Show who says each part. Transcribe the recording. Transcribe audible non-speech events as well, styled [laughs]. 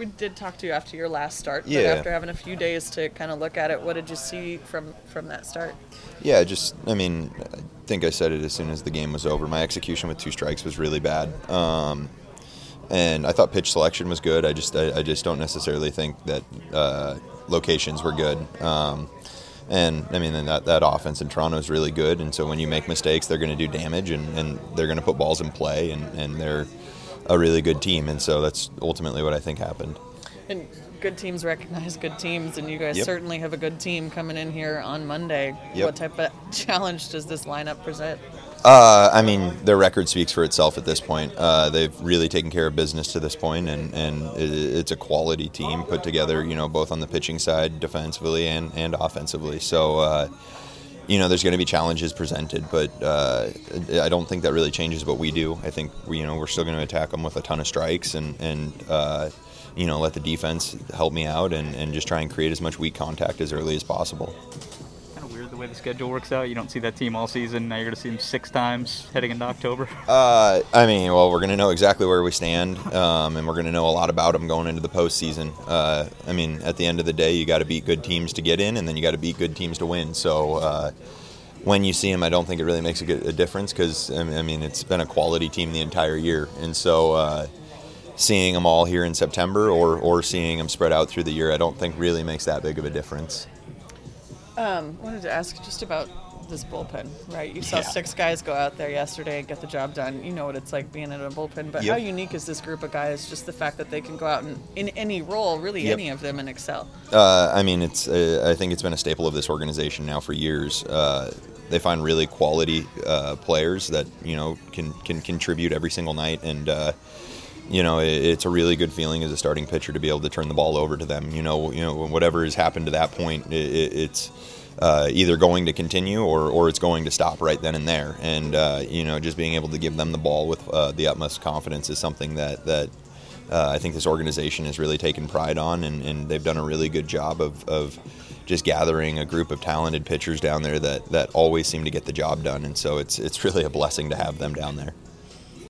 Speaker 1: We did talk to you after your last start, but
Speaker 2: Yeah.
Speaker 1: after having a few days to kind of look at it, what did you see from from that start?
Speaker 2: Yeah, just I mean, I think I said it as soon as the game was over. My execution with two strikes was really bad, um, and I thought pitch selection was good. I just I, I just don't necessarily think that uh, locations were good. Um, and I mean, that, that offense in Toronto is really good. And so when you make mistakes, they're going to do damage and, and they're going to put balls in play. And, and they're a really good team. And so that's ultimately what I think happened.
Speaker 1: And good teams recognize good teams, and you guys
Speaker 2: Yep.
Speaker 1: certainly have a good team coming in here on Monday.
Speaker 2: Yep.
Speaker 1: What type of [laughs] challenge does this lineup present?
Speaker 2: Uh, I mean, their record speaks for itself at this point. Uh, they've really taken care of business to this point, and, and it, it's a quality team put together, you know, both on the pitching side, defensively, and, and offensively. So, uh, you know, there's going to be challenges presented, but uh, I don't think that really changes what we do. I think, we, you know, we're still going to attack them with a ton of strikes and, and uh, you know, let the defense help me out and, and just try and create as much weak contact as early as possible.
Speaker 3: Way the schedule works out. You don't see that team all season. Now you're going to see them six times heading into October.
Speaker 2: Uh, I mean, well, we're going to know exactly where we stand, um, and we're going to know a lot about them going into the postseason. Uh, I mean, at the end of the day, you got to beat good teams to get in, and then you got to beat good teams to win. So uh, when you see them, I don't think it really makes a, a difference because I mean, I mean, it's been a quality team the entire year, and so. Uh, Seeing them all here in September, or, or seeing them spread out through the year, I don't think really makes that big of a difference.
Speaker 1: Um, wanted to ask just about this bullpen, right? You saw
Speaker 2: Yeah.
Speaker 1: six guys go out there yesterday and get the job done. You know what it's like being in a bullpen, but
Speaker 2: Yep.
Speaker 1: how unique is this group of guys? Just the fact that they can go out and in any role, really
Speaker 2: Yep.
Speaker 1: any of them, and excel.
Speaker 2: Uh, I mean, it's. Uh, I think it's been a staple of this organization now for years. Uh, they find really quality uh, players that you know can can contribute every single night, and uh, you know it, it's a really good feeling as a starting pitcher to be able to turn the ball over to them. You know, you know whatever has happened to that point, it, it's. Uh, either going to continue or, or it's going to stop right then and there, and uh, you know just being able to give them the ball with uh, the utmost confidence is something that that uh, I think this organization has really taken pride on, and, and they've done a really good job of, of just gathering a group of talented pitchers down there that, that always seem to get the job done. And so it's it's really a blessing to have them down there.